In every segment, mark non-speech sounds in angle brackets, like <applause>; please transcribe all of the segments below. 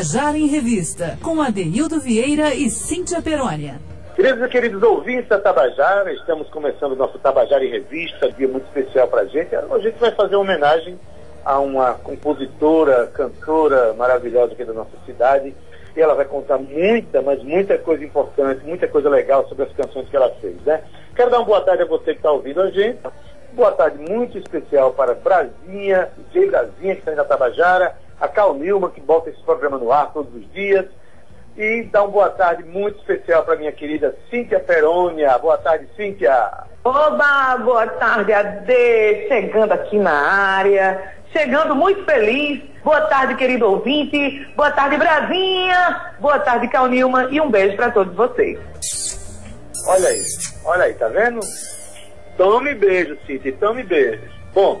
Tabajara em Revista, com Adenildo Vieira e Cíntia Perônia. Queridos e queridos ouvintes da Tabajara, estamos começando o nosso Tabajara em Revista, dia muito especial para a gente. A gente vai fazer uma homenagem a uma compositora, cantora maravilhosa aqui da nossa cidade. E ela vai contar muita, mas muita coisa importante, muita coisa legal sobre as canções que ela fez, né? Quero dar uma boa tarde a você que está ouvindo a gente. Boa tarde muito especial para Brasinha, DJ Brasinha, que está na Tabajara, a Cal Nilma, que bota esse programa no ar todos os dias. E dar uma boa tarde muito especial para minha querida Cíntia Perônia. Boa tarde, Cíntia. Oba, boa tarde, Ade. Chegando aqui na área, chegando muito feliz. Boa tarde, querido ouvinte. Boa tarde, Brasinha. Boa tarde, Cal Nilma. E um beijo para todos vocês. Olha aí, olha aí, tá vendo? Tome beijo, Cíntia, tome beijo. Bom,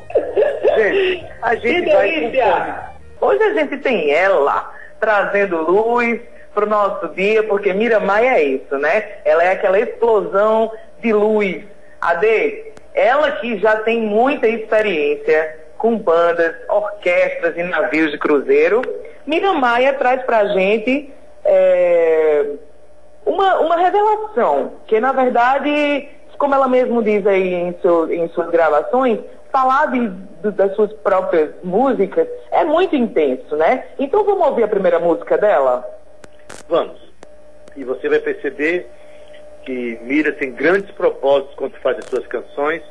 gente, a <laughs> gente que vai... delícia! Hoje a gente tem ela trazendo luz para o nosso dia, porque Mira Maia é isso, né? Ela é aquela explosão de luz. Ade, ela que já tem muita experiência com bandas, orquestras e navios de cruzeiro, Mira Maia traz para a gente é, uma, uma revelação, que na verdade, como ela mesmo diz aí em, seu, em suas gravações, falar de, de, das suas próprias músicas é muito intenso, né? Então vamos ouvir a primeira música dela? Vamos. E você vai perceber que Mira tem grandes propósitos quando faz as suas canções.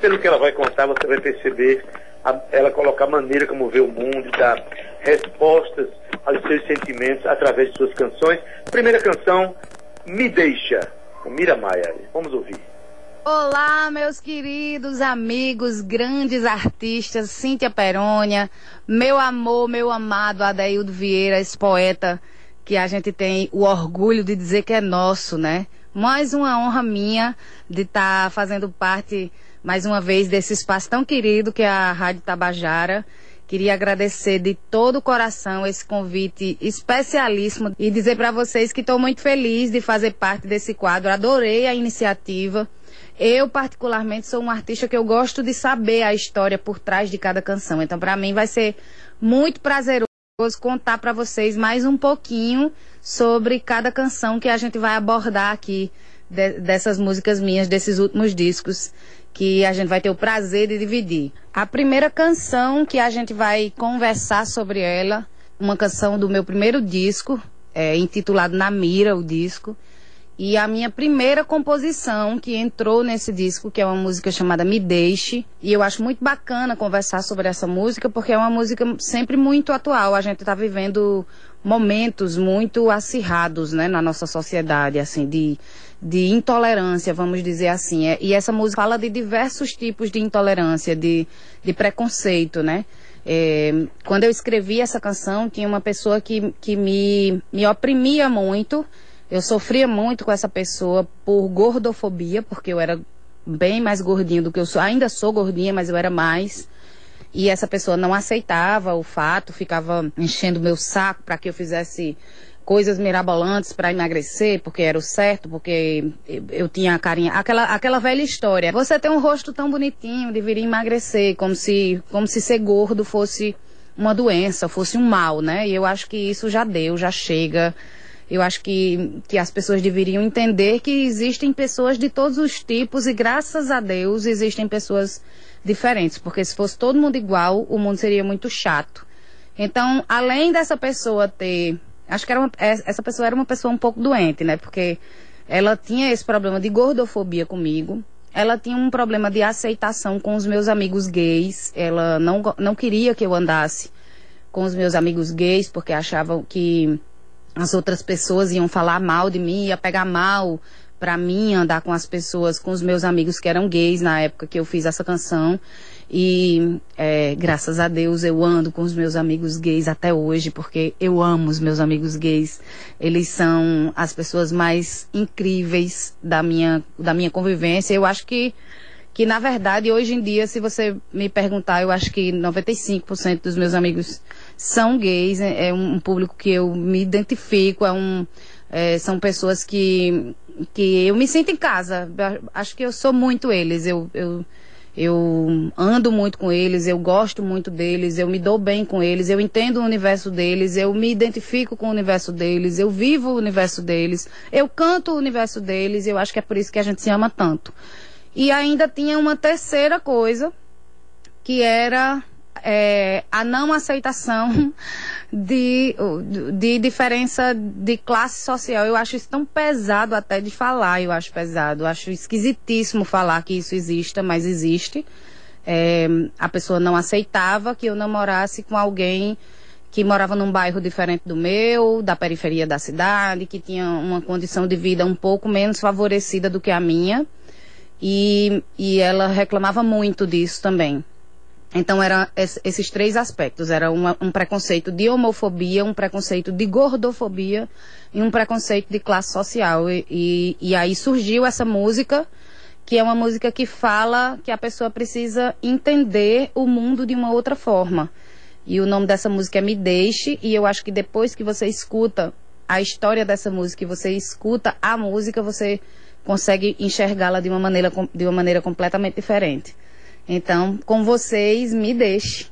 Pelo que ela vai contar, você vai perceber a, ela colocar a maneira como vê o mundo, dar respostas aos seus sentimentos através de suas canções. Primeira canção, Me Deixa, com Mira Maia. Vamos ouvir. Olá, meus queridos amigos, grandes artistas, Cíntia Perônia, meu amor, meu amado Adaildo Vieira, esse poeta que a gente tem o orgulho de dizer que é nosso, né? Mais uma honra minha de estar tá fazendo parte, mais uma vez, desse espaço tão querido que é a Rádio Tabajara. Queria agradecer de todo o coração esse convite especialíssimo e dizer para vocês que estou muito feliz de fazer parte desse quadro. Adorei a iniciativa. Eu, particularmente, sou um artista que eu gosto de saber a história por trás de cada canção. Então, para mim, vai ser muito prazeroso contar para vocês mais um pouquinho sobre cada canção que a gente vai abordar aqui de, dessas músicas minhas, desses últimos discos que a gente vai ter o prazer de dividir. A primeira canção que a gente vai conversar sobre ela, uma canção do meu primeiro disco, é, intitulado Na Mira, o disco, e a minha primeira composição que entrou nesse disco, que é uma música chamada Me Deixe. E eu acho muito bacana conversar sobre essa música, porque é uma música sempre muito atual. A gente está vivendo momentos muito acirrados né, na nossa sociedade, assim, de, de intolerância, vamos dizer assim. É, e essa música fala de diversos tipos de intolerância, de, de preconceito, né? É, quando eu escrevi essa canção, tinha uma pessoa que, que me, me oprimia muito eu sofria muito com essa pessoa por gordofobia, porque eu era bem mais gordinho do que eu sou. Ainda sou gordinha, mas eu era mais. E essa pessoa não aceitava o fato, ficava enchendo meu saco para que eu fizesse coisas mirabolantes para emagrecer, porque era o certo, porque eu tinha a carinha. Aquela, aquela velha história. Você tem um rosto tão bonitinho, deveria emagrecer, como se, como se ser gordo fosse uma doença, fosse um mal, né? E eu acho que isso já deu, já chega. Eu acho que, que as pessoas deveriam entender que existem pessoas de todos os tipos e graças a Deus existem pessoas diferentes, porque se fosse todo mundo igual, o mundo seria muito chato. Então, além dessa pessoa ter, acho que era uma, é, essa pessoa era uma pessoa um pouco doente, né? Porque ela tinha esse problema de gordofobia comigo. Ela tinha um problema de aceitação com os meus amigos gays. Ela não, não queria que eu andasse com os meus amigos gays, porque achavam que as outras pessoas iam falar mal de mim, ia pegar mal para mim andar com as pessoas, com os meus amigos que eram gays na época que eu fiz essa canção. E é, graças a Deus eu ando com os meus amigos gays até hoje, porque eu amo os meus amigos gays. Eles são as pessoas mais incríveis da minha, da minha convivência. Eu acho que que na verdade hoje em dia, se você me perguntar, eu acho que 95% dos meus amigos são gays, é, é um público que eu me identifico, é um, é, são pessoas que, que eu me sinto em casa. Acho que eu sou muito eles. Eu, eu, eu ando muito com eles, eu gosto muito deles, eu me dou bem com eles, eu entendo o universo deles, eu me identifico com o universo deles, eu vivo o universo deles, eu canto o universo deles, eu acho que é por isso que a gente se ama tanto. E ainda tinha uma terceira coisa, que era é, a não aceitação <laughs> de, de diferença de classe social. Eu acho isso tão pesado até de falar, eu acho pesado. Eu acho esquisitíssimo falar que isso exista, mas existe. É, a pessoa não aceitava que eu namorasse com alguém que morava num bairro diferente do meu, da periferia da cidade, que tinha uma condição de vida um pouco menos favorecida do que a minha. E, e ela reclamava muito disso também. Então, eram esses três aspectos. Era uma, um preconceito de homofobia, um preconceito de gordofobia e um preconceito de classe social. E, e, e, aí surgiu essa música, que é uma música que fala que a pessoa precisa entender o mundo de uma outra forma. E o nome dessa música é Me Deixe, e eu acho que depois que você escuta a história dessa música e você escuta a música, você consegue enxergá-la de uma maneira, de uma maneira completamente diferente. Então, com vocês, me deixe.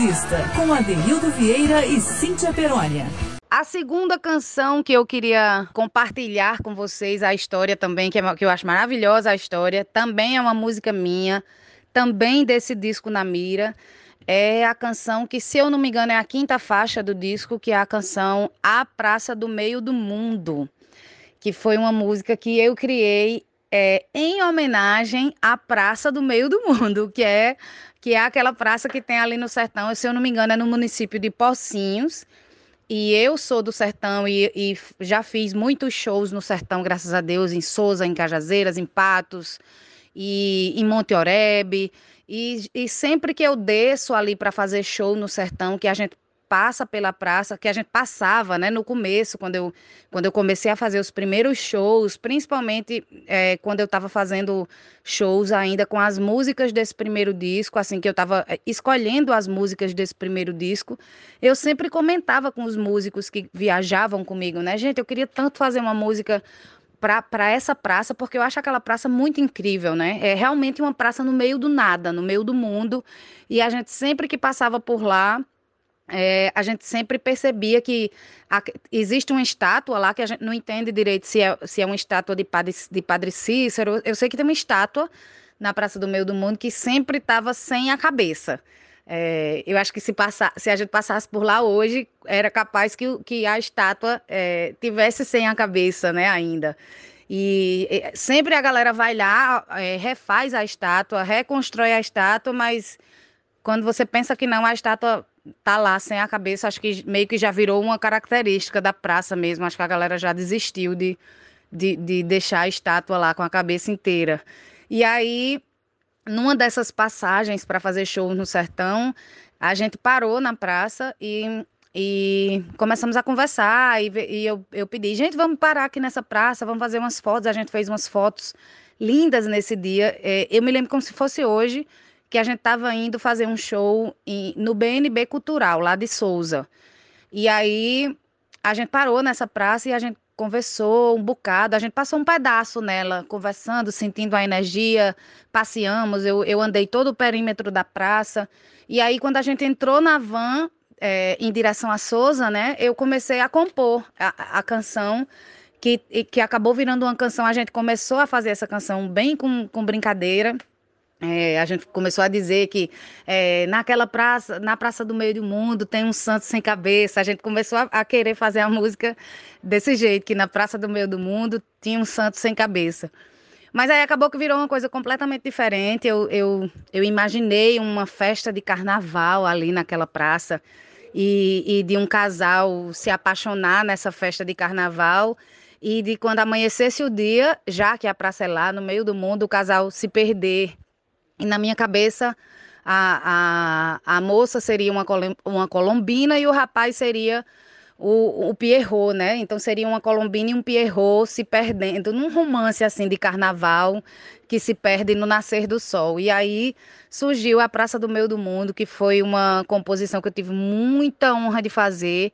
Revista, com Adeildo Vieira e Cíntia Perônia. A segunda canção que eu queria compartilhar com vocês, a história também, que, é, que eu acho maravilhosa a história, também é uma música minha, também desse disco na mira. É a canção que, se eu não me engano, é a quinta faixa do disco, que é a canção A Praça do Meio do Mundo, que foi uma música que eu criei é, em homenagem à Praça do Meio do Mundo, <laughs> que é, que é aquela praça que tem ali no sertão, se eu não me engano, é no município de Pocinhos. E eu sou do sertão e, e já fiz muitos shows no sertão, graças a Deus, em Souza, em Cajazeiras, em Patos e em Monte Oreb. E, e sempre que eu desço ali para fazer show no sertão, que a gente passa pela praça, que a gente passava, né, no começo, quando eu, quando eu comecei a fazer os primeiros shows, principalmente é, quando eu estava fazendo shows ainda com as músicas desse primeiro disco, assim que eu estava escolhendo as músicas desse primeiro disco, eu sempre comentava com os músicos que viajavam comigo, né, gente, eu queria tanto fazer uma música para essa praça, porque eu acho aquela praça muito incrível, né? É realmente uma praça no meio do nada, no meio do mundo. E a gente sempre que passava por lá, é, a gente sempre percebia que a, existe uma estátua lá que a gente não entende direito se é, se é uma estátua de padre, de padre Cícero. Eu sei que tem uma estátua na Praça do Meio do Mundo que sempre estava sem a cabeça. É, eu acho que se, passar, se a gente passasse por lá hoje, era capaz que, que a estátua é, tivesse sem a cabeça, né, ainda. E, e sempre a galera vai lá, é, refaz a estátua, reconstrói a estátua, mas quando você pensa que não, a estátua tá lá sem a cabeça, acho que meio que já virou uma característica da praça mesmo. Acho que a galera já desistiu de, de, de deixar a estátua lá com a cabeça inteira. E aí numa dessas passagens para fazer show no sertão, a gente parou na praça e, e começamos a conversar. E, e eu, eu pedi, gente, vamos parar aqui nessa praça, vamos fazer umas fotos. A gente fez umas fotos lindas nesse dia. É, eu me lembro como se fosse hoje que a gente estava indo fazer um show em, no BNB Cultural, lá de Souza. E aí a gente parou nessa praça e a gente conversou um bocado, a gente passou um pedaço nela, conversando, sentindo a energia, passeamos, eu, eu andei todo o perímetro da praça, e aí quando a gente entrou na van, é, em direção a Souza, né, eu comecei a compor a, a canção, que, que acabou virando uma canção, a gente começou a fazer essa canção bem com, com brincadeira, é, a gente começou a dizer que é, naquela praça, na Praça do Meio do Mundo, tem um santo sem cabeça. A gente começou a, a, querer fazer a música desse jeito, que na Praça do Meio do Mundo tinha um santo sem cabeça. Mas aí acabou que virou uma coisa completamente diferente. Eu, eu, eu imaginei uma festa de carnaval ali naquela praça e, e de um casal se apaixonar nessa festa de carnaval e de quando amanhecesse o dia, já que a praça é lá no meio do mundo, o casal se perder e na minha cabeça, a, a, a moça seria uma, uma colombina e o rapaz seria o, o Pierrot, né? Então seria uma colombina e um Pierrot se perdendo num romance assim de carnaval que se perde no nascer do sol. E aí surgiu a Praça do Meio do Mundo, que foi uma composição que eu tive muita honra de fazer.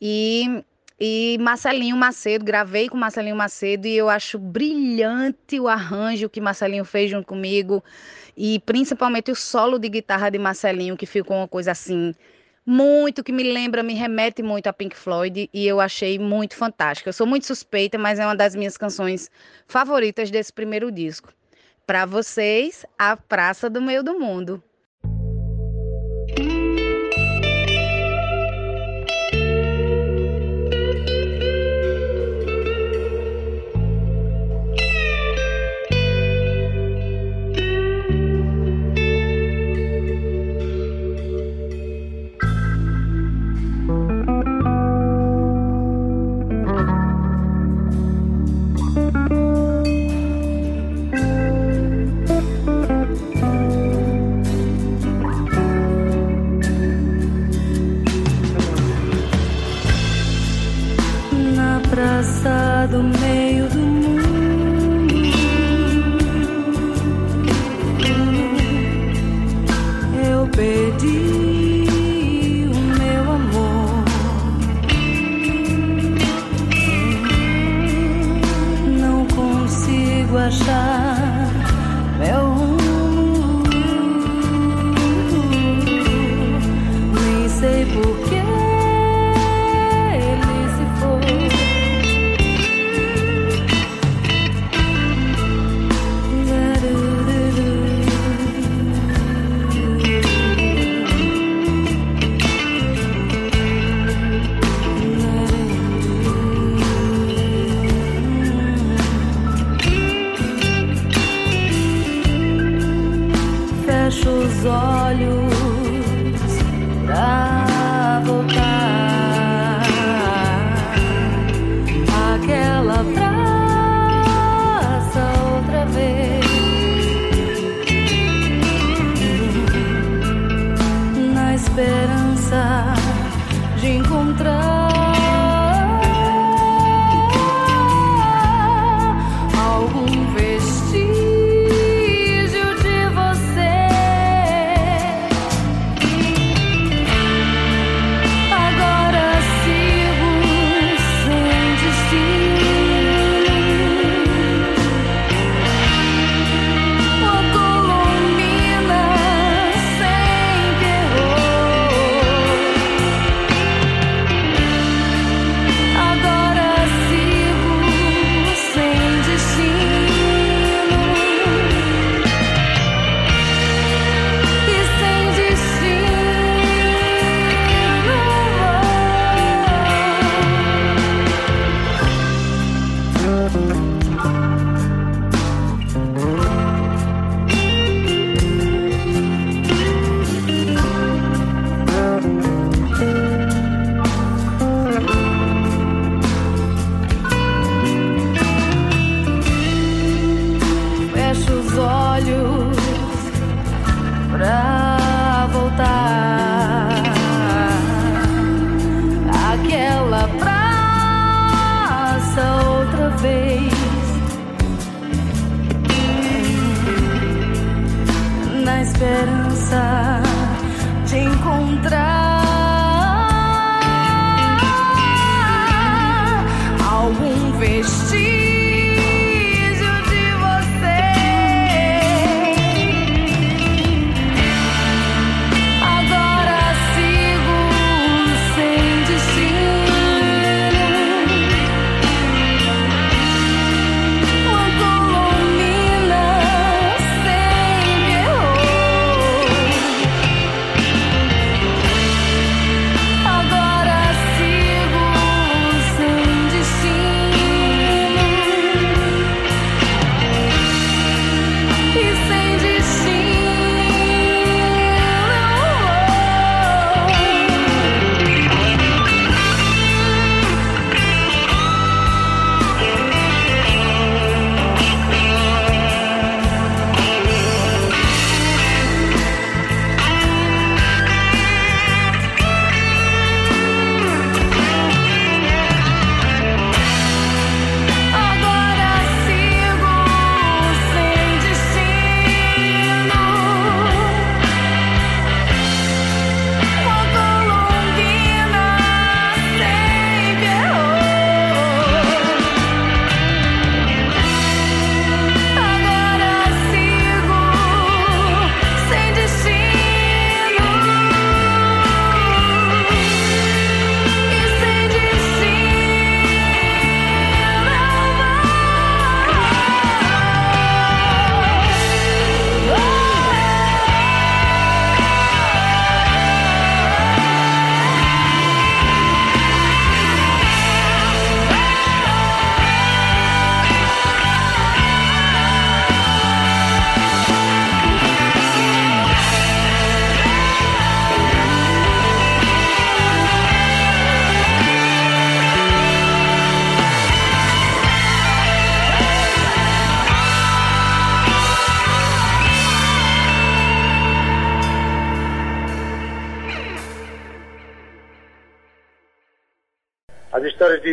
E e Marcelinho Macedo, gravei com Marcelinho Macedo e eu acho brilhante o arranjo que Marcelinho fez junto comigo e principalmente o solo de guitarra de Marcelinho, que ficou uma coisa assim muito que me lembra, me remete muito a Pink Floyd e eu achei muito fantástica. Eu sou muito suspeita, mas é uma das minhas canções favoritas desse primeiro disco. Para vocês, A Praça do Meio do Mundo. praça outra vez. Na esperança de encontrar algum vestígio.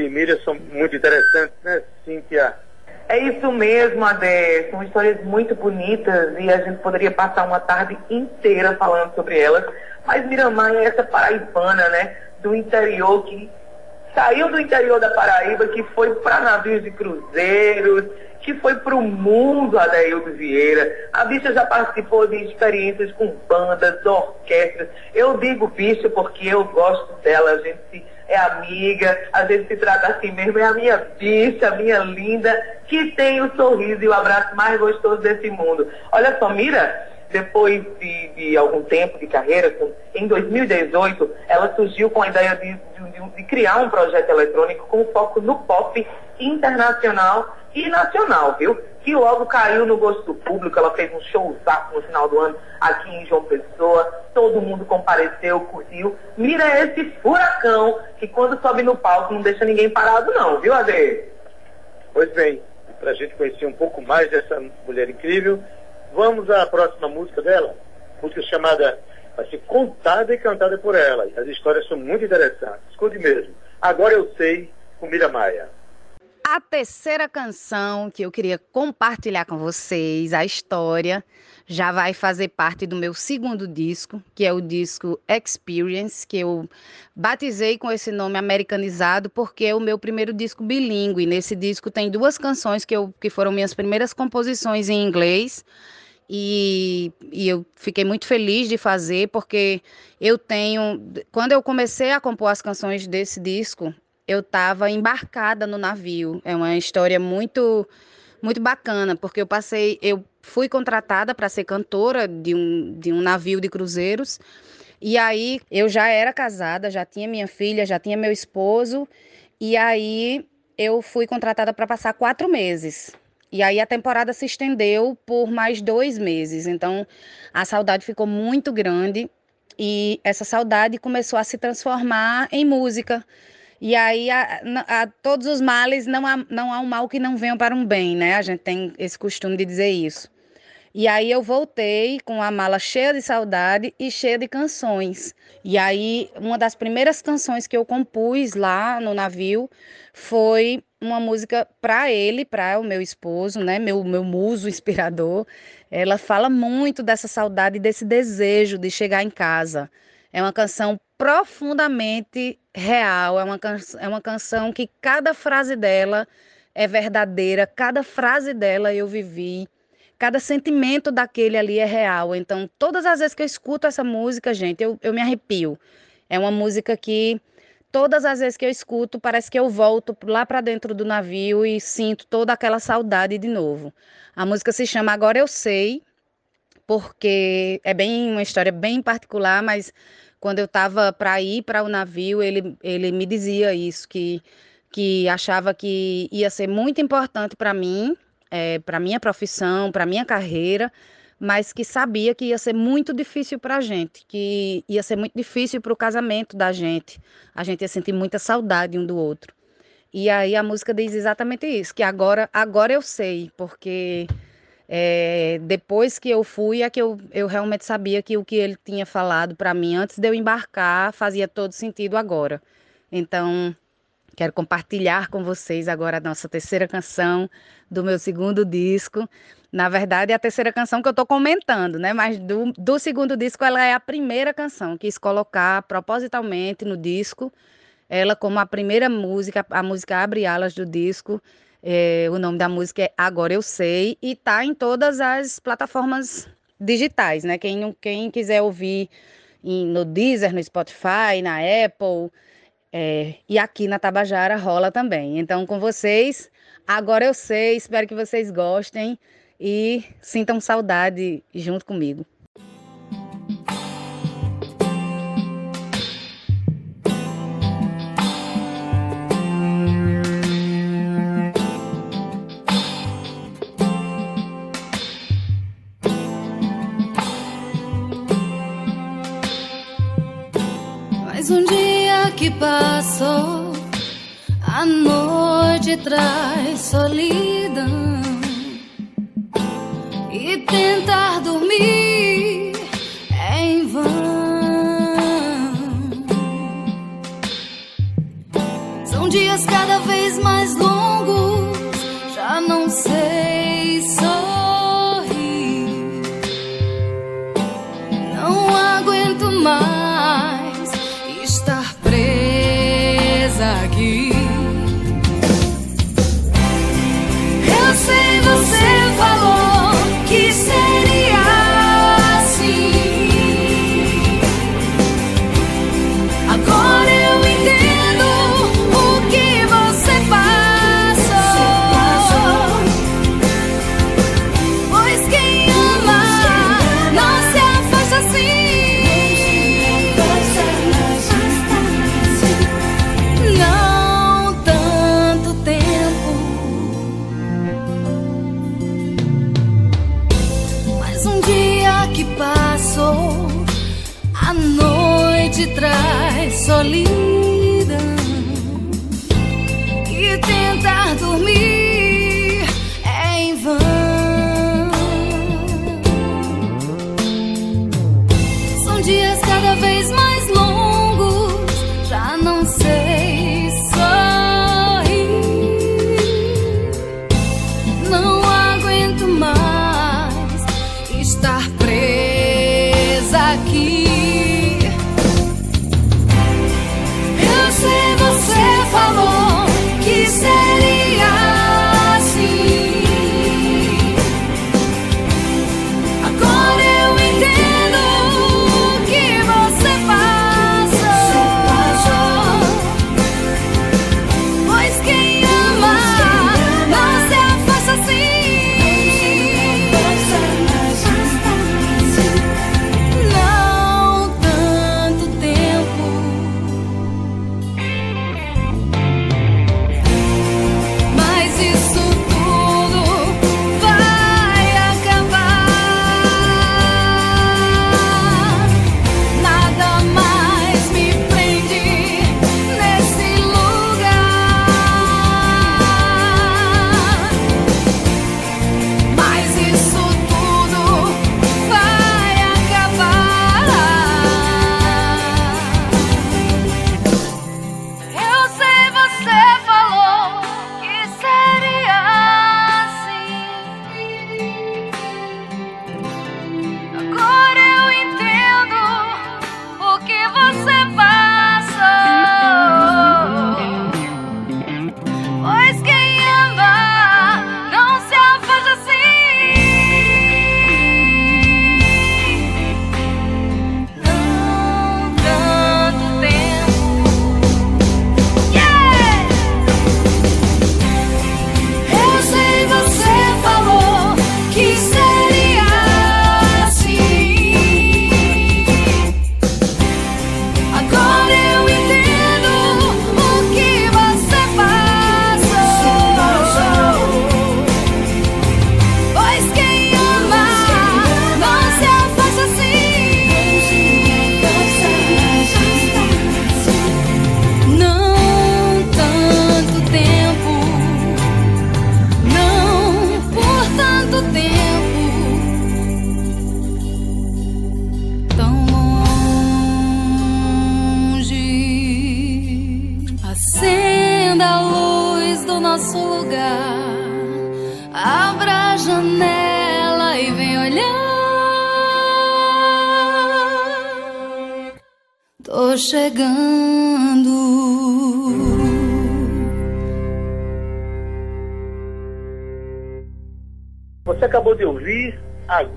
De Miriam são muito interessantes, né, Cíntia? É isso mesmo, Adé. São histórias muito bonitas e a gente poderia passar uma tarde inteira falando sobre elas. Mas Miramar é essa paraibana, né? Do interior que saiu do interior da Paraíba, que foi para navios de cruzeiros, que foi para o mundo, Adaildo Vieira. A bicha já participou de experiências com bandas, orquestras. Eu digo bicha porque eu gosto dela, a gente se- é amiga, a gente se trata assim mesmo, é a minha bicha, a minha linda, que tem o sorriso e o abraço mais gostoso desse mundo. Olha só, Mira, depois de, de algum tempo de carreira, com- em 2018, ela surgiu com a ideia de, de- de- de criar um projeto eletrônico com foco no pop internacional e nacional, viu? Que logo caiu no gosto do público, ela fez um showzaço no final do ano aqui em João Pessoa, todo mundo compareceu, curtiu. Mira esse furacão que quando sobe no palco não deixa ninguém parado não, viu, Ade? Pois bem, para a gente conhecer um pouco mais dessa mulher incrível, vamos à próxima música dela. Música chamada, vai ser contada e cantada por ela. As histórias são muito interessantes. Escute mesmo. Agora eu sei, com Miriam Maia. A terceira canção que eu queria compartilhar com vocês, a história, já vai fazer parte do meu segundo disco, que é o disco Experience, que eu batizei com esse nome americanizado porque é o meu primeiro disco bilíngue. Nesse disco tem duas canções que, eu, que foram minhas primeiras composições em inglês. E, e eu fiquei muito feliz de fazer, porque eu tenho. Quando eu comecei a compor as canções desse disco, eu estava embarcada no navio. É uma história muito muito bacana, porque eu passei, eu fui contratada para ser cantora de um, de um navio de cruzeiros. E aí eu já era casada, já tinha minha filha, já tinha meu esposo. E aí eu fui contratada para passar quatro meses. E aí a temporada se estendeu por mais dois meses. Então a saudade ficou muito grande e essa saudade começou a se transformar em música. E aí, a, a, todos os males, não há, não há um mal que não venha para um bem, né? A gente tem esse costume de dizer isso. E aí eu voltei com a mala cheia de saudade e cheia de canções. E aí uma das primeiras canções que eu compus lá no navio foi uma música para ele, para o meu esposo, né, meu meu muso inspirador. Ela fala muito dessa saudade, desse desejo de chegar em casa. É uma canção profundamente real, é uma, can é uma canção que cada frase dela é verdadeira, cada frase dela eu vivi, cada sentimento daquele ali é real. Então, todas as vezes que eu escuto essa música, gente, eu, eu me arrepio. É uma música que todas as vezes que eu escuto, parece que eu volto lá para dentro do navio e sinto toda aquela saudade de novo. A música se chama Agora Eu Sei, porque é bem uma história bem particular, mas quando eu estava para ir para o navio, ele, ele me dizia isso, que, que achava que ia ser muito importante para mim, é, para minha profissão, para minha carreira, mas que sabia que ia ser muito difícil para a gente, que ia ser muito difícil para o casamento da gente. A gente ia sentir muita saudade um do outro. E aí a música diz exatamente isso, que agora, agora eu sei, porque é, depois que eu fui é que eu, eu realmente sabia que o que ele tinha falado para mim antes de eu embarcar fazia todo sentido agora. Então, quero compartilhar com vocês agora a nossa terceira canção do meu segundo disco. Na verdade, é a terceira canção que eu estou comentando, né? Mas do, do segundo disco, ela é a primeira canção. Quis colocar propositalmente no disco ela como a primeira música, a música Abre Alas do disco. É, o nome da música é Agora Eu Sei e tá em todas as plataformas digitais, né? Quem, quem quiser ouvir em- no Deezer, no Spotify, na Apple é, e aqui na Tabajara rola também. Então, com vocês, Agora Eu Sei, espero que vocês gostem e sintam saudade junto comigo. Que passou, a noite traz solidão. E tentar dormir é em vão. São dias cada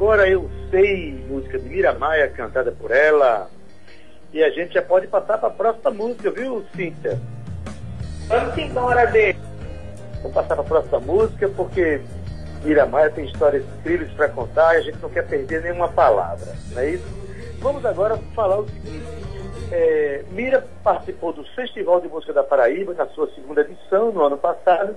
Agora Eu Sei, música de Mira Maia, cantada por ela. E a gente já pode passar para a próxima música, viu, Cíntia? Vamos embora, Dê. Vou passar para a próxima música porque Mira Maia tem histórias incríveis para contar e a gente não quer perder nenhuma palavra, não é isso? Vamos agora falar o seguinte. É, Mira participou do Festival de Música da Paraíba, na sua segunda edição, no ano passado,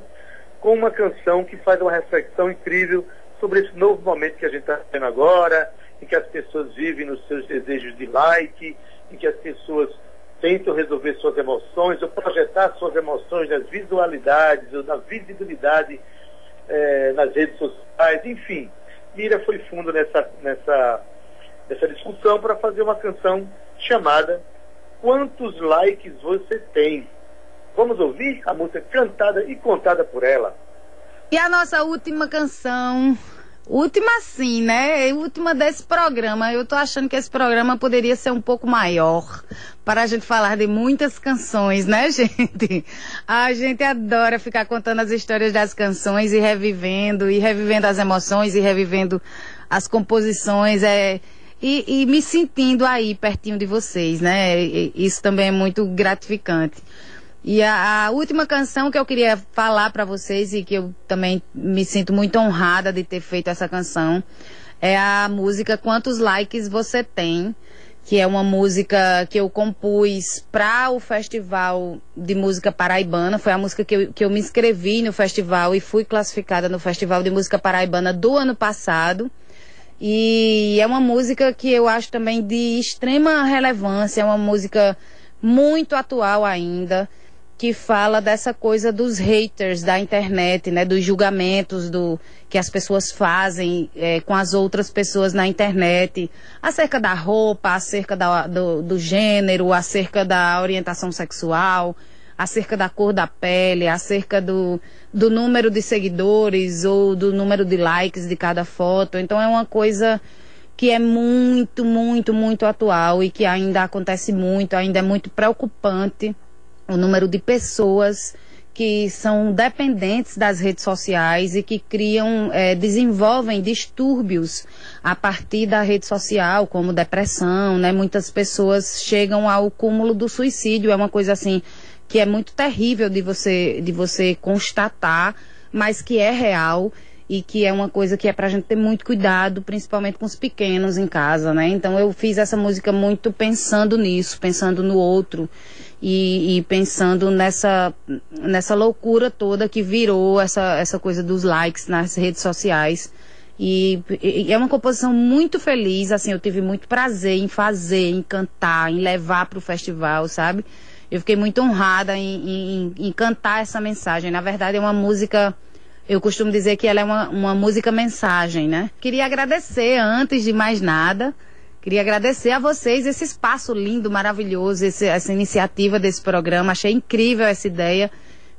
com uma canção que faz uma reflexão incrível sobre esse novo momento que a gente está tendo agora, em que as pessoas vivem nos seus desejos de like, em que as pessoas tentam resolver suas emoções, ou projetar suas emoções nas visualidades, ou na visibilidade eh, nas redes sociais, enfim. Mira foi fundo nessa, nessa, nessa discussão para fazer uma canção chamada Quantos Likes Você Tem? Vamos ouvir a música cantada e contada por ela. E a nossa última canção. Última sim, né? Última desse programa. Eu tô achando que esse programa poderia ser um pouco maior para a gente falar de muitas canções, né, <laughs> gente? A gente adora ficar contando as histórias das canções e revivendo, e revivendo as emoções, e revivendo as composições. É, e, e me sentindo aí pertinho de vocês, né? E Isso também é muito gratificante. E a, a última canção que eu queria falar para vocês e que eu também me sinto muito honrada de ter feito essa canção é a música Quantos Likes Você Tem, que é uma música que eu compus para o Festival de Música Paraibana. Foi a música que eu, que eu me inscrevi no festival e fui classificada no Festival de Música Paraibana do ano passado. E é uma música que eu acho também de extrema relevância, é uma música muito atual ainda, que fala dessa coisa dos haters da internet, né, dos julgamentos do que as pessoas fazem eh, com as outras pessoas na internet, acerca da roupa, acerca da- do, do gênero, acerca da orientação sexual, acerca da cor da pele, acerca do, do número de seguidores ou do número de likes de cada foto. Então é uma coisa que é muito, muito, muito atual e que ainda acontece muito, ainda é muito preocupante o número de pessoas que são dependentes das redes sociais e que criam, eh, desenvolvem distúrbios a partir da rede social, como depressão, né? Muitas pessoas chegam ao cúmulo do suicídio, é uma coisa assim que é muito terrível de você, de você constatar, mas que é real e que é uma coisa que é pra gente ter muito cuidado, principalmente com os pequenos em casa, né? Então eu fiz essa música muito pensando nisso, pensando no outro e, e pensando nessa, nessa loucura toda que virou essa, essa coisa dos likes nas redes sociais. E, e é uma composição muito feliz, assim, eu tive muito prazer em fazer, em cantar, em levar para o festival, sabe? Eu fiquei muito honrada em, em, em cantar essa mensagem. Na verdade, é uma música eu costumo dizer que ela é uma, uma música mensagem, né? Queria agradecer, antes de mais nada, queria agradecer a vocês esse espaço lindo, maravilhoso, esse- essa iniciativa desse programa. Achei incrível essa ideia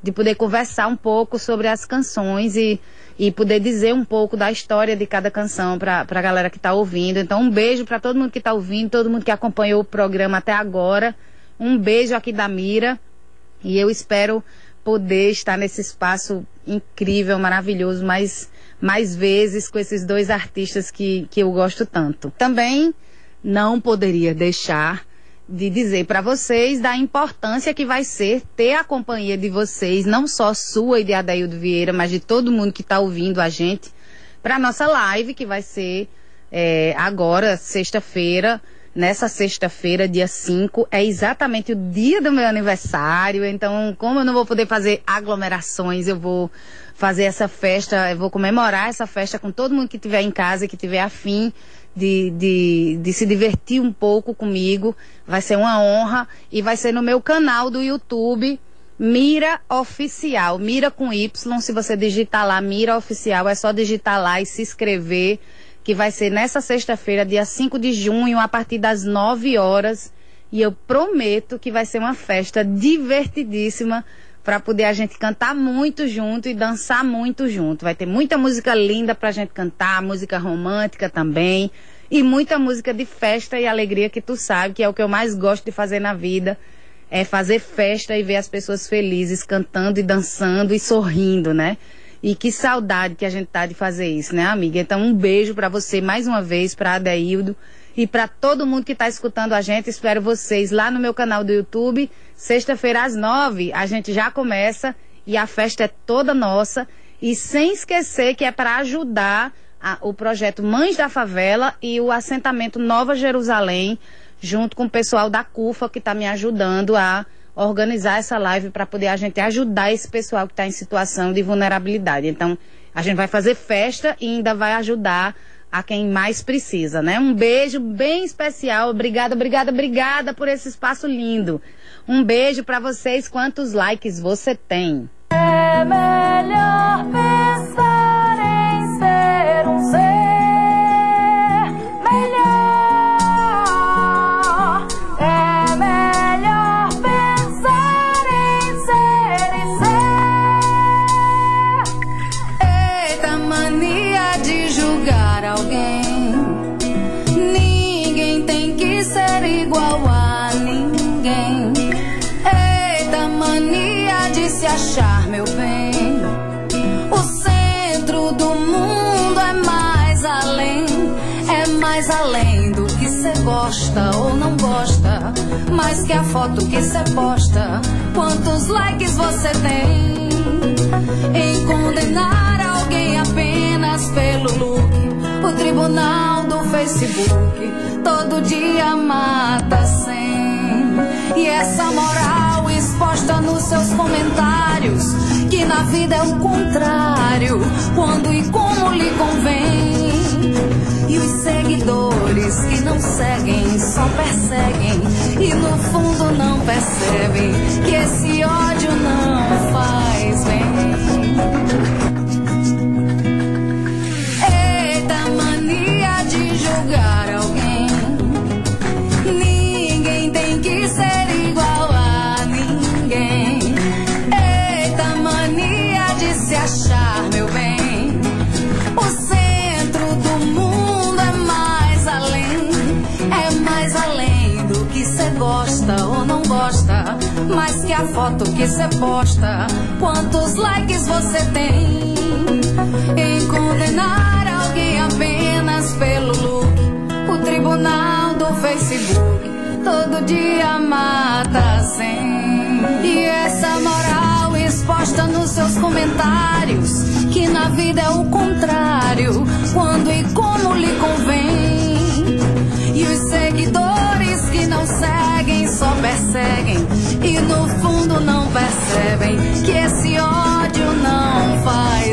de poder conversar um pouco sobre as canções e, e poder dizer um pouco da história de cada canção para a galera que está ouvindo. Então, um beijo para todo mundo que está ouvindo, todo mundo que acompanhou o programa até agora. Um beijo aqui da Mira. E eu espero poder estar nesse espaço incrível, maravilhoso, mais, mais vezes com esses dois artistas que, que eu gosto tanto. Também não poderia deixar de dizer para vocês da importância que vai ser ter a companhia de vocês, não só sua e de Adaildo Vieira, mas de todo mundo que está ouvindo a gente, para nossa live que vai ser é, agora, sexta-feira. Nessa sexta-feira, dia 5, é exatamente o dia do meu aniversário. Então, como eu não vou poder fazer aglomerações, eu vou fazer essa festa, eu vou comemorar essa festa com todo mundo que estiver em casa, que tiver afim de, de, de se divertir um pouco comigo. Vai ser uma honra e vai ser no meu canal do YouTube. Mira Oficial, Mira com Y, se você digitar lá Mira Oficial, é só digitar lá e se inscrever, que vai ser nessa sexta-feira, dia 5 de junho, a partir das 9 horas. E eu prometo que vai ser uma festa divertidíssima para poder a gente cantar muito junto e dançar muito junto. Vai ter muita música linda pra gente cantar, música romântica também e muita música de festa e alegria que tu sabe que é o que eu mais gosto de fazer na vida. É fazer festa e ver as pessoas felizes cantando e dançando e sorrindo, né? E que saudade que a gente tá de fazer isso, né, amiga? Então, um beijo pra você mais uma vez, pra Adeildo e pra todo mundo que tá escutando a gente. Espero vocês lá no meu canal do YouTube. Sexta-feira às nove, a gente já começa e a festa é toda nossa. E sem esquecer que é para ajudar a- o projeto Mães da Favela e o assentamento Nova Jerusalém, junto com o pessoal da CUFA que está me ajudando a organizar essa live para poder a gente ajudar esse pessoal que está em situação de vulnerabilidade. Então, a gente vai fazer festa e ainda vai ajudar a quem mais precisa, né? Um beijo bem especial. Obrigada, obrigada, obrigada por esse espaço lindo. Um beijo para vocês. Quantos likes você tem? É melhor pensar em ser um ser Mais que a foto que cê posta. Quantos likes você tem? em condenar alguém apenas pelo look. O tribunal do Facebook todo dia mata sem. E essa moral exposta nos seus comentários, que na vida é o contrário, quando e como lhe convém. E os seguidores que não seguem só perseguem e no fundo não percebem que esse ódio não faz bem. Gosta, mais que a foto que cê posta. Quantos likes você tem em condenar alguém apenas pelo look? O tribunal do Facebook todo dia mata sem. E essa moral exposta nos seus comentários, que na vida é o contrário, quando e como lhe convém. E os seguidores que não seguem só perseguem e no fundo não percebem que esse ódio não faz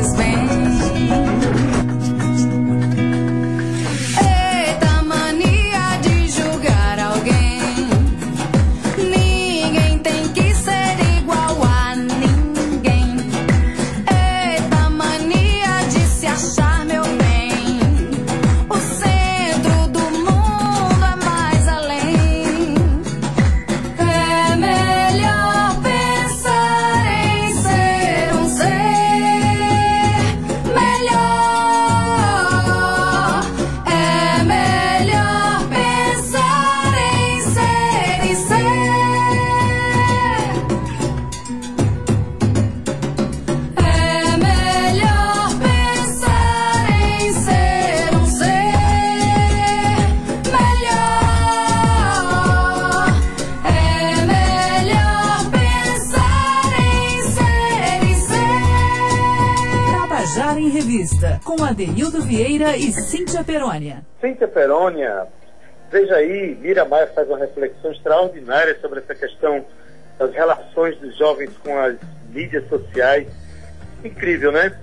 Tabajara em Revista, com Adeildo Vieira e Cíntia Perônia. Cíntia Perônia, veja aí, Mira Maia faz uma reflexão extraordinária sobre essa questão das relações dos jovens com as mídias sociais. Incrível, né?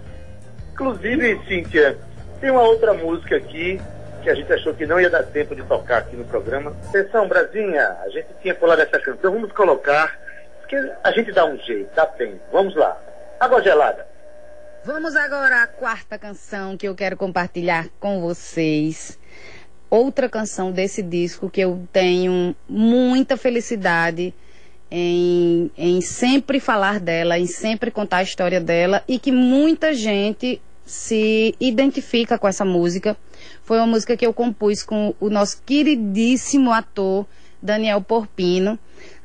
Inclusive, Cíntia, tem uma outra música aqui que a gente achou que não ia dar tempo de tocar aqui no programa. Atenção, Brasinha, a gente tinha colado essa canção, vamos colocar, porque a gente dá um jeito, dá tempo. Vamos lá. Água gelada. Vamos agora à quarta canção que eu quero compartilhar com vocês. Outra canção desse disco que eu tenho muita felicidade em, em sempre falar dela, em sempre contar a história dela e que muita gente se identifica com essa música. Foi uma música que eu compus com o nosso queridíssimo ator Daniel Porpino.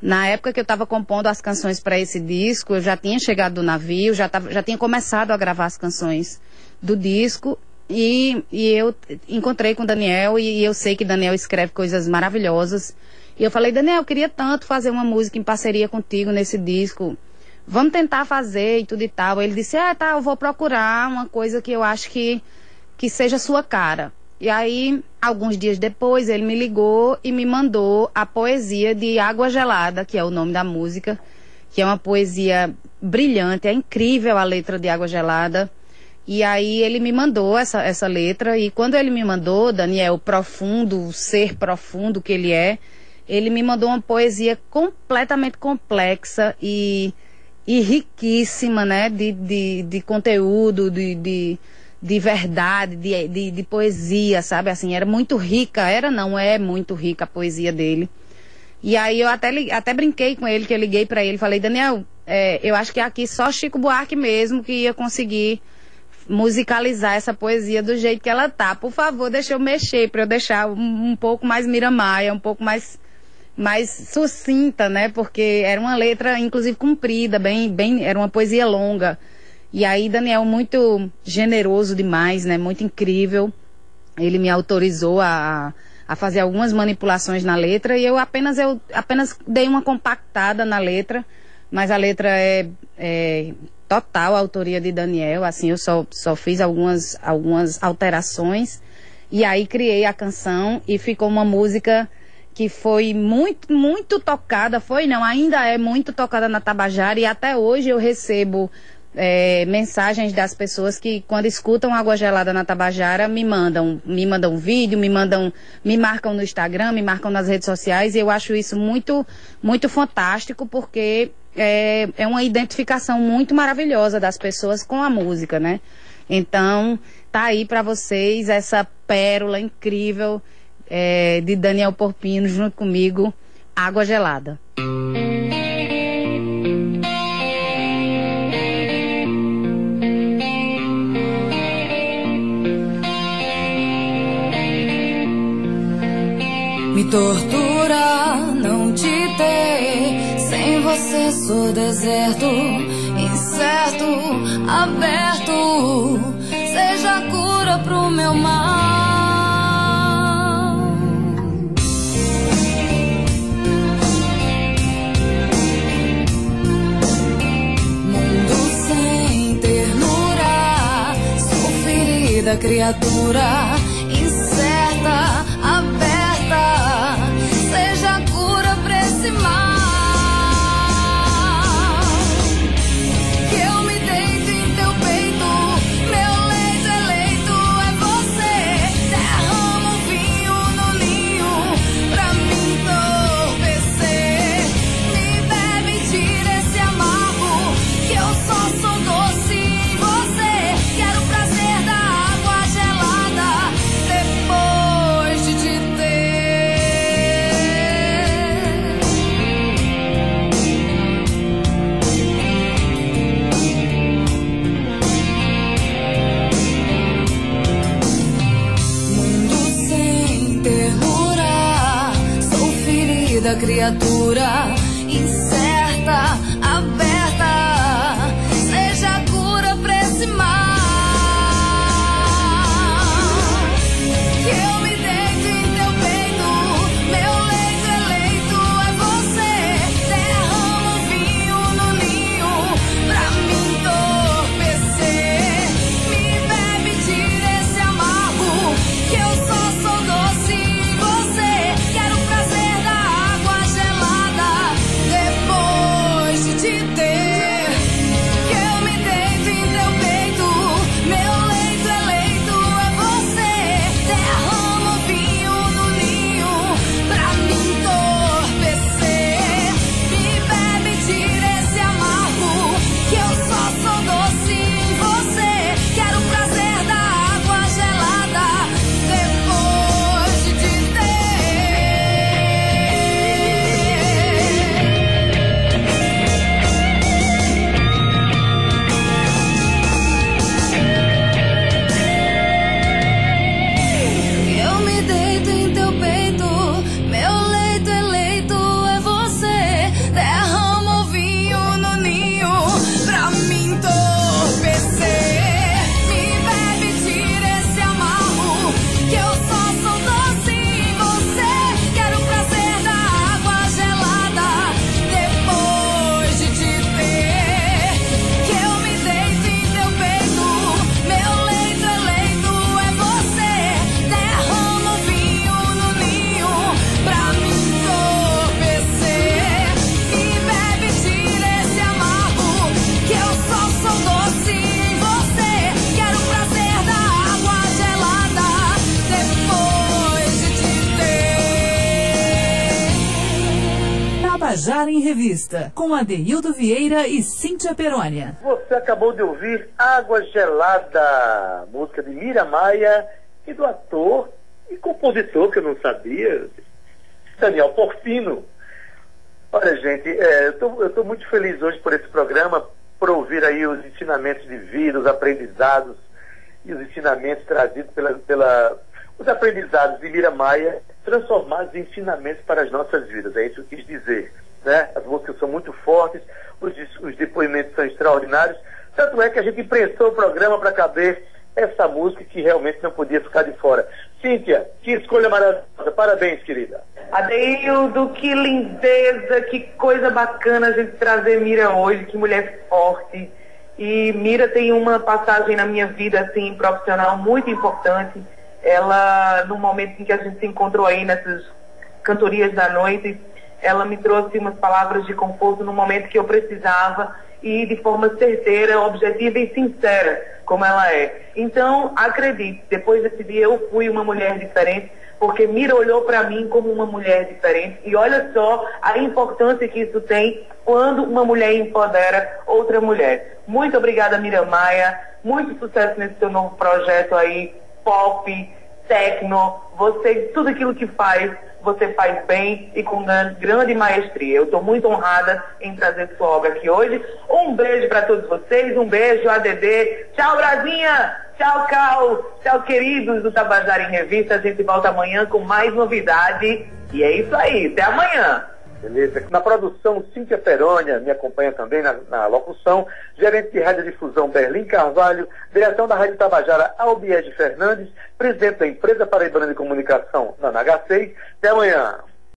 Na época que eu estava compondo as canções para esse disco, eu já tinha chegado do navio, já, tava, já tinha começado a gravar as canções do disco e, e eu encontrei com o Daniel e, e eu sei que Daniel escreve coisas maravilhosas. E eu falei, Daniel, eu queria tanto fazer uma música em parceria contigo nesse disco. Vamos tentar fazer e tudo e tal. Ele disse, ah, tá, eu vou procurar uma coisa que eu acho que, que seja sua cara. E aí, alguns dias depois, ele me ligou e me mandou a poesia de Água Gelada, que é o nome da música, que é uma poesia brilhante, é incrível a letra de Água Gelada. E aí ele me mandou essa, essa letra, e quando ele me mandou, Daniel, profundo, o ser profundo que ele é, ele me mandou uma poesia completamente complexa e, e riquíssima, né? De, de, de conteúdo, de, de, de verdade, de, de, de poesia, sabe? Assim, era muito rica, era não, é muito rica a poesia dele. E aí eu até, até brinquei com ele, que eu liguei para ele, falei, Daniel, é, eu acho que aqui só Chico Buarque mesmo que ia conseguir musicalizar essa poesia do jeito que ela tá. Por favor, deixa eu mexer para eu deixar um, um pouco mais Miramaia, um pouco mais mais sucinta, né? Porque era uma letra inclusive comprida, bem bem, era uma poesia longa. E aí Daniel muito generoso demais, né? Muito incrível. Ele me autorizou a a fazer algumas manipulações na letra e eu apenas eu apenas dei uma compactada na letra, mas a letra é, é total autoria de Daniel, assim, eu só, só fiz algumas, algumas alterações e aí criei a canção e ficou uma música que foi muito, muito tocada, foi não, ainda é muito tocada na Tabajara e até hoje eu recebo é, mensagens das pessoas que quando escutam Água Gelada na Tabajara me mandam, me mandam vídeo, me mandam, me marcam no Instagram, me marcam nas redes sociais e eu acho isso muito, muito fantástico porque é, é uma identificação muito maravilhosa das pessoas com a música, né? Então, tá aí para vocês essa pérola incrível é, de Daniel Porpino junto comigo, Água Gelada. Tortura não te ter. Sem você sou deserto, incerto, aberto. Seja cura pro meu mal. Mundo sem ternura, sou criatura Revista, com Adeildo Vieira e Cíntia Perônia. Você acabou de ouvir Água Gelada, música de Mira Maia e do ator e compositor, que eu não sabia, Daniel Porfino. Olha, gente, é, eu estou muito feliz hoje por esse programa, por ouvir aí os ensinamentos de vida, os aprendizados e os ensinamentos trazidos pela, pela os aprendizados de Mira Maia transformados em ensinamentos para as nossas vidas. É isso que eu quis dizer. Né? As músicas são muito fortes, os, os depoimentos são extraordinários. Tanto é que a gente imprensou o programa para caber essa música que realmente não podia ficar de fora. Cíntia, que escolha maravilhosa. Parabéns, querida. Adeildo, que lindeza, que coisa bacana a gente trazer Mira hoje, que mulher forte. E Mira tem uma passagem na minha vida, assim, profissional muito importante. Ela, no momento em que a gente se encontrou aí nessas cantorias da noite, ela me trouxe umas palavras de conforto no momento que eu precisava e de forma certeira, objetiva e sincera, como ela é. Então, acredite, depois desse dia eu fui uma mulher diferente, porque Mira olhou para mim como uma mulher diferente. E olha só a importância que isso tem quando uma mulher empodera outra mulher. Muito obrigada, Mira Maia. Muito sucesso nesse seu novo projeto aí, pop, techno. Você, tudo aquilo que faz, você faz bem e com gran- grande maestria. Eu estou muito honrada em trazer sua obra aqui hoje. Um beijo para todos vocês, um beijo, ADD. Tchau, Brasinha! Tchau, Cal! Tchau, queridos do Tabajara em Revista. A gente volta amanhã com mais novidade. E é isso aí, até amanhã! Beleza. Na produção, Cíntia Perônia me acompanha também na, na locução. Gerente de Radiodifusão, Berlim Carvalho. Direção da Rádio Tabajara, Albiege Fernandes. Presidente da Empresa Paraibana de Comunicação, na NH6. Até amanhã.